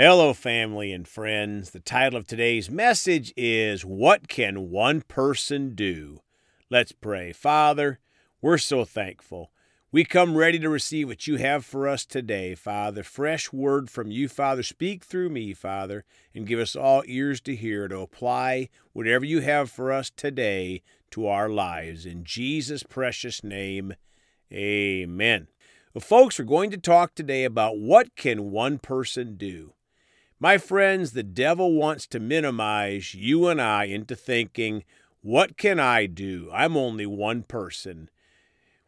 Hello, family and friends. The title of today's message is What Can One Person Do? Let's pray. Father, we're so thankful. We come ready to receive what you have for us today, Father. Fresh word from you, Father. Speak through me, Father, and give us all ears to hear to apply whatever you have for us today to our lives. In Jesus' precious name, amen. Well, folks, we're going to talk today about what can one person do. My friends, the devil wants to minimize you and I into thinking, what can I do? I'm only one person.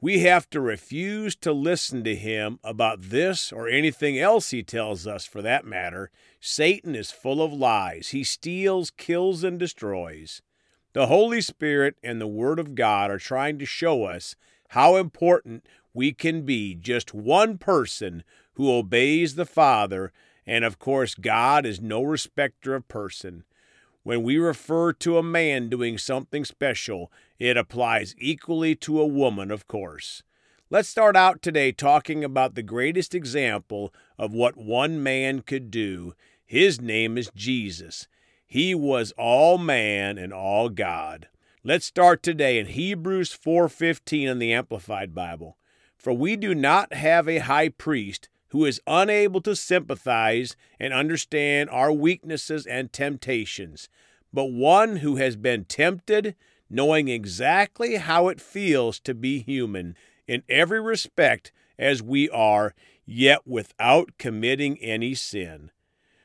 We have to refuse to listen to him about this or anything else he tells us for that matter. Satan is full of lies. He steals, kills, and destroys. The Holy Spirit and the Word of God are trying to show us how important we can be just one person who obeys the Father and of course, God is no respecter of person. When we refer to a man doing something special, it applies equally to a woman, of course. Let's start out today talking about the greatest example of what one man could do. His name is Jesus. He was all man and all God. Let's start today in Hebrews 4:15 in the Amplified Bible. For we do not have a high priest who is unable to sympathize and understand our weaknesses and temptations, but one who has been tempted, knowing exactly how it feels to be human in every respect as we are, yet without committing any sin.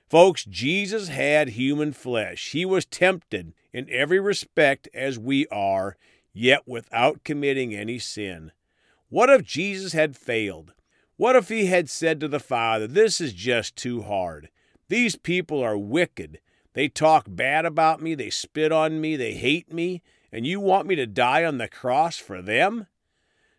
Folks, Jesus had human flesh. He was tempted in every respect as we are, yet without committing any sin. What if Jesus had failed? What if he had said to the Father, This is just too hard? These people are wicked. They talk bad about me, they spit on me, they hate me, and you want me to die on the cross for them?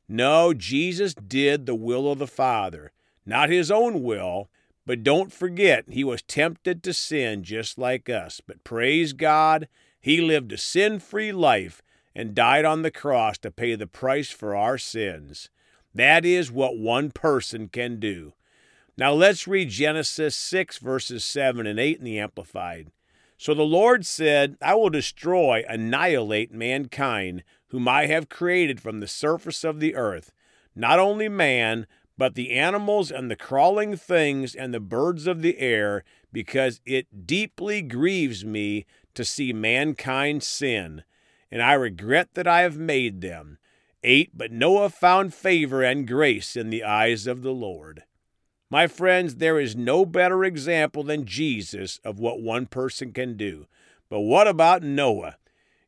No, Jesus did the will of the Father, not his own will. But don't forget, he was tempted to sin just like us. But praise God, he lived a sin free life and died on the cross to pay the price for our sins. That is what one person can do. Now let's read Genesis 6, verses 7 and 8 in the Amplified. So the Lord said, I will destroy, annihilate mankind, whom I have created from the surface of the earth, not only man, but the animals and the crawling things and the birds of the air, because it deeply grieves me to see mankind sin, and I regret that I have made them. 8 But Noah found favor and grace in the eyes of the Lord. My friends, there is no better example than Jesus of what one person can do. But what about Noah?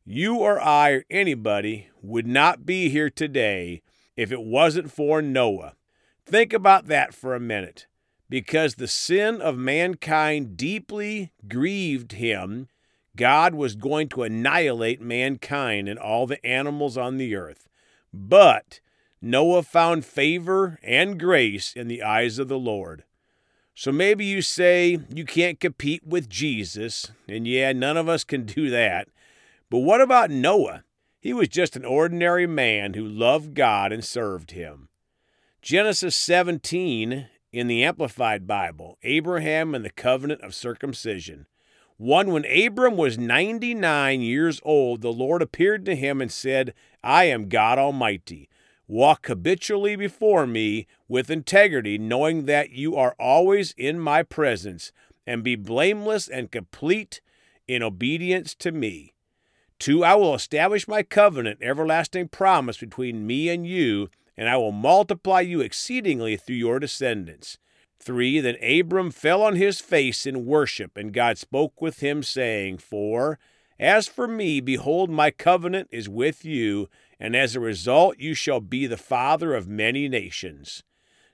You or I or anybody would not be here today if it wasn't for Noah. Think about that for a minute. Because the sin of mankind deeply grieved him, God was going to annihilate mankind and all the animals on the earth. But Noah found favor and grace in the eyes of the Lord. So maybe you say you can't compete with Jesus, and yeah, none of us can do that. But what about Noah? He was just an ordinary man who loved God and served him. Genesis 17 in the Amplified Bible, Abraham and the covenant of circumcision. One, when Abram was 99 years old, the Lord appeared to him and said, I am God Almighty. Walk habitually before me with integrity, knowing that you are always in my presence, and be blameless and complete in obedience to me. Two, I will establish my covenant, everlasting promise between me and you, and I will multiply you exceedingly through your descendants. 3. Then Abram fell on his face in worship, and God spoke with him, saying, 4. As for me, behold, my covenant is with you, and as a result you shall be the father of many nations.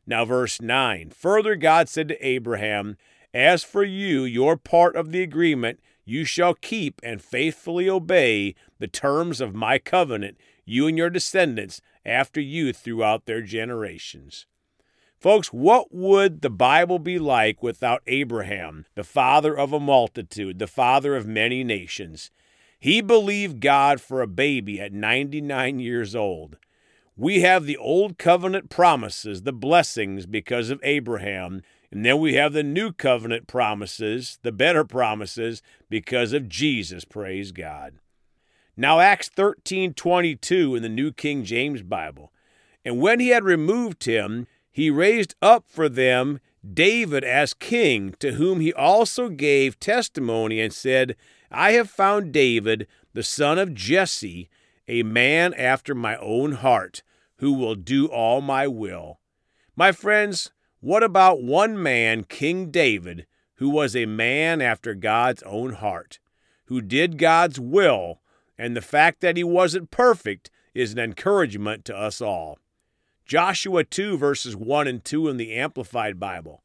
Now, verse 9. Further, God said to Abraham, As for you, your part of the agreement, you shall keep and faithfully obey the terms of my covenant, you and your descendants after you throughout their generations. Folks, what would the Bible be like without Abraham, the father of a multitude, the father of many nations? He believed God for a baby at 99 years old. We have the old covenant promises, the blessings because of Abraham, And then we have the new covenant promises, the better promises, because of Jesus, praise God. Now Acts 13:22 in the New King James Bible. And when he had removed him, he raised up for them David as king, to whom he also gave testimony and said, I have found David, the son of Jesse, a man after my own heart, who will do all my will. My friends, what about one man, King David, who was a man after God's own heart, who did God's will, and the fact that he wasn't perfect is an encouragement to us all. Joshua 2, verses 1 and 2 in the Amplified Bible.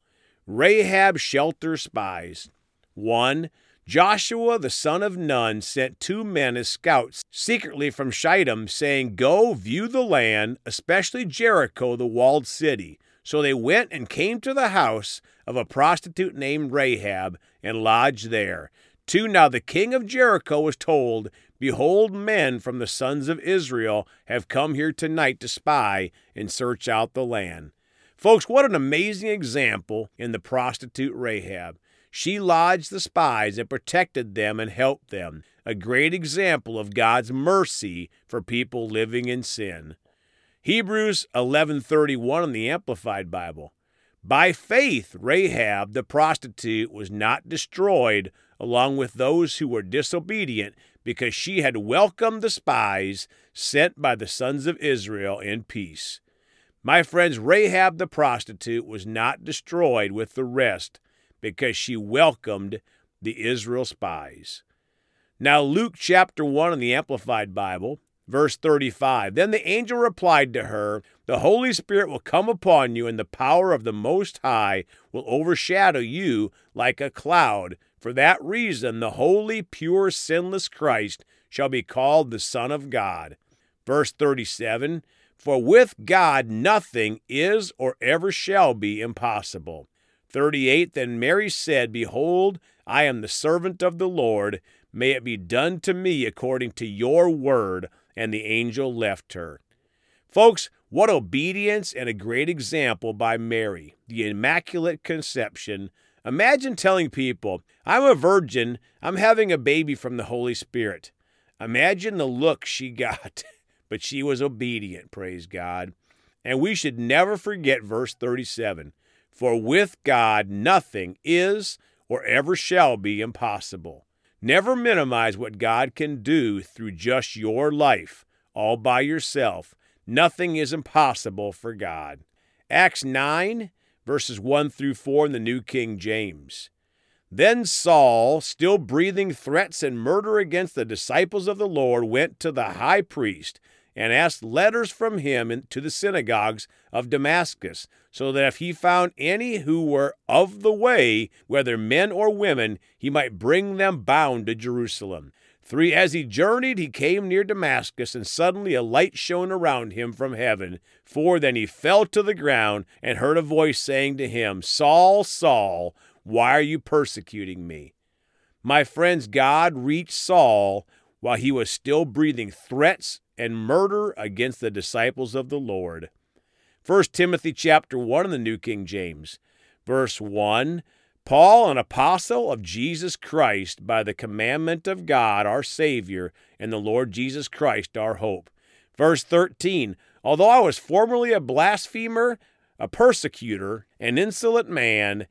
Rahab shelters spies. 1. Joshua the son of Nun sent two men as scouts secretly from Shittim, saying, Go view the land, especially Jericho, the walled city. So they went and came to the house of a prostitute named Rahab and lodged there. 2. Now the king of Jericho was told, Behold, men from the sons of Israel have come here tonight to spy and search out the land. Folks, what an amazing example in the prostitute Rahab. She lodged the spies and protected them and helped them. A great example of God's mercy for people living in sin. Hebrews 11:31 in the Amplified Bible. By faith Rahab the prostitute was not destroyed along with those who were disobedient because she had welcomed the spies sent by the sons of Israel in peace. My friends, Rahab the prostitute was not destroyed with the rest because she welcomed the Israel spies. Now, Luke chapter 1 in the Amplified Bible, verse 35 Then the angel replied to her, The Holy Spirit will come upon you, and the power of the Most High will overshadow you like a cloud. For that reason, the holy, pure, sinless Christ shall be called the Son of God. Verse 37 For with God nothing is or ever shall be impossible. 38 Then Mary said, Behold, I am the servant of the Lord. May it be done to me according to your word. And the angel left her. Folks, what obedience and a great example by Mary, the Immaculate Conception Imagine telling people, I'm a virgin, I'm having a baby from the Holy Spirit. Imagine the look she got, but she was obedient, praise God. And we should never forget verse 37 For with God nothing is or ever shall be impossible. Never minimize what God can do through just your life, all by yourself. Nothing is impossible for God. Acts 9 verses 1 through 4 in the New King James. Then Saul, still breathing threats and murder against the disciples of the Lord, went to the high priest and asked letters from him to the synagogues of Damascus, so that if he found any who were of the way, whether men or women, he might bring them bound to Jerusalem. Three, as he journeyed, he came near Damascus, and suddenly a light shone around him from heaven. Four, then he fell to the ground and heard a voice saying to him, Saul, Saul, why are you persecuting me? My friends, God reached Saul while he was still breathing threats and murder against the disciples of the Lord. 1 Timothy chapter 1 in the New King James, verse 1 Paul, an apostle of Jesus Christ, by the commandment of God our Savior, and the Lord Jesus Christ our hope. Verse 13 Although I was formerly a blasphemer, a persecutor, an insolent man,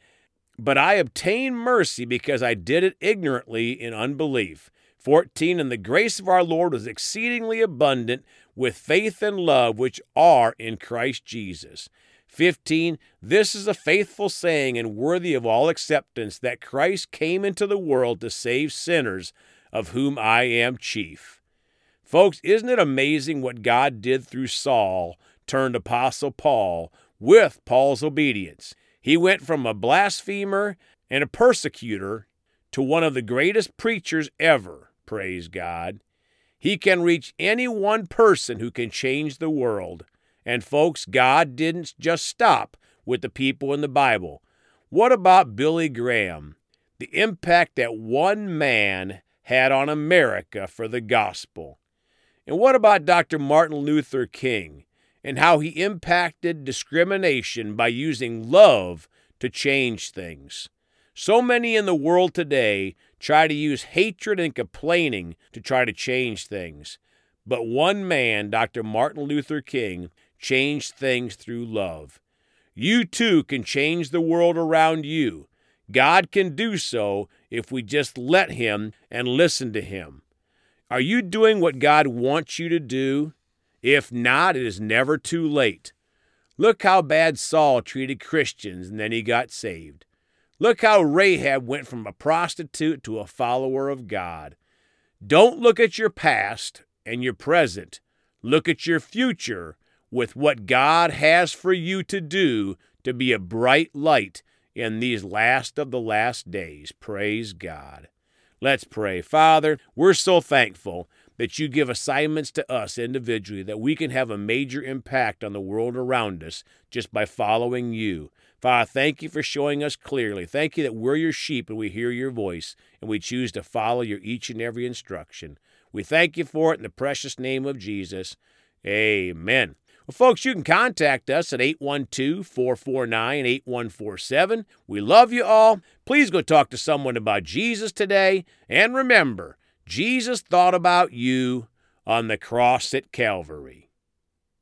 but I obtained mercy because I did it ignorantly in unbelief. 14 And the grace of our Lord was exceedingly abundant with faith and love which are in Christ Jesus. 15. This is a faithful saying and worthy of all acceptance that Christ came into the world to save sinners, of whom I am chief. Folks, isn't it amazing what God did through Saul, turned Apostle Paul, with Paul's obedience? He went from a blasphemer and a persecutor to one of the greatest preachers ever, praise God. He can reach any one person who can change the world. And folks, God didn't just stop with the people in the Bible. What about Billy Graham? The impact that one man had on America for the gospel. And what about Dr. Martin Luther King and how he impacted discrimination by using love to change things. So many in the world today try to use hatred and complaining to try to change things. But one man, Dr. Martin Luther King, changed things through love. You too can change the world around you. God can do so if we just let Him and listen to Him. Are you doing what God wants you to do? If not, it is never too late. Look how bad Saul treated Christians and then he got saved. Look how Rahab went from a prostitute to a follower of God. Don't look at your past and your present. Look at your future with what God has for you to do to be a bright light in these last of the last days. Praise God. Let's pray. Father, we're so thankful that you give assignments to us individually that we can have a major impact on the world around us just by following you. Father, thank you for showing us clearly. Thank you that we're your sheep and we hear your voice and we choose to follow your each and every instruction. We thank you for it in the precious name of Jesus. Amen. Well, folks, you can contact us at 812 449 8147. We love you all. Please go talk to someone about Jesus today. And remember, Jesus thought about you on the cross at Calvary.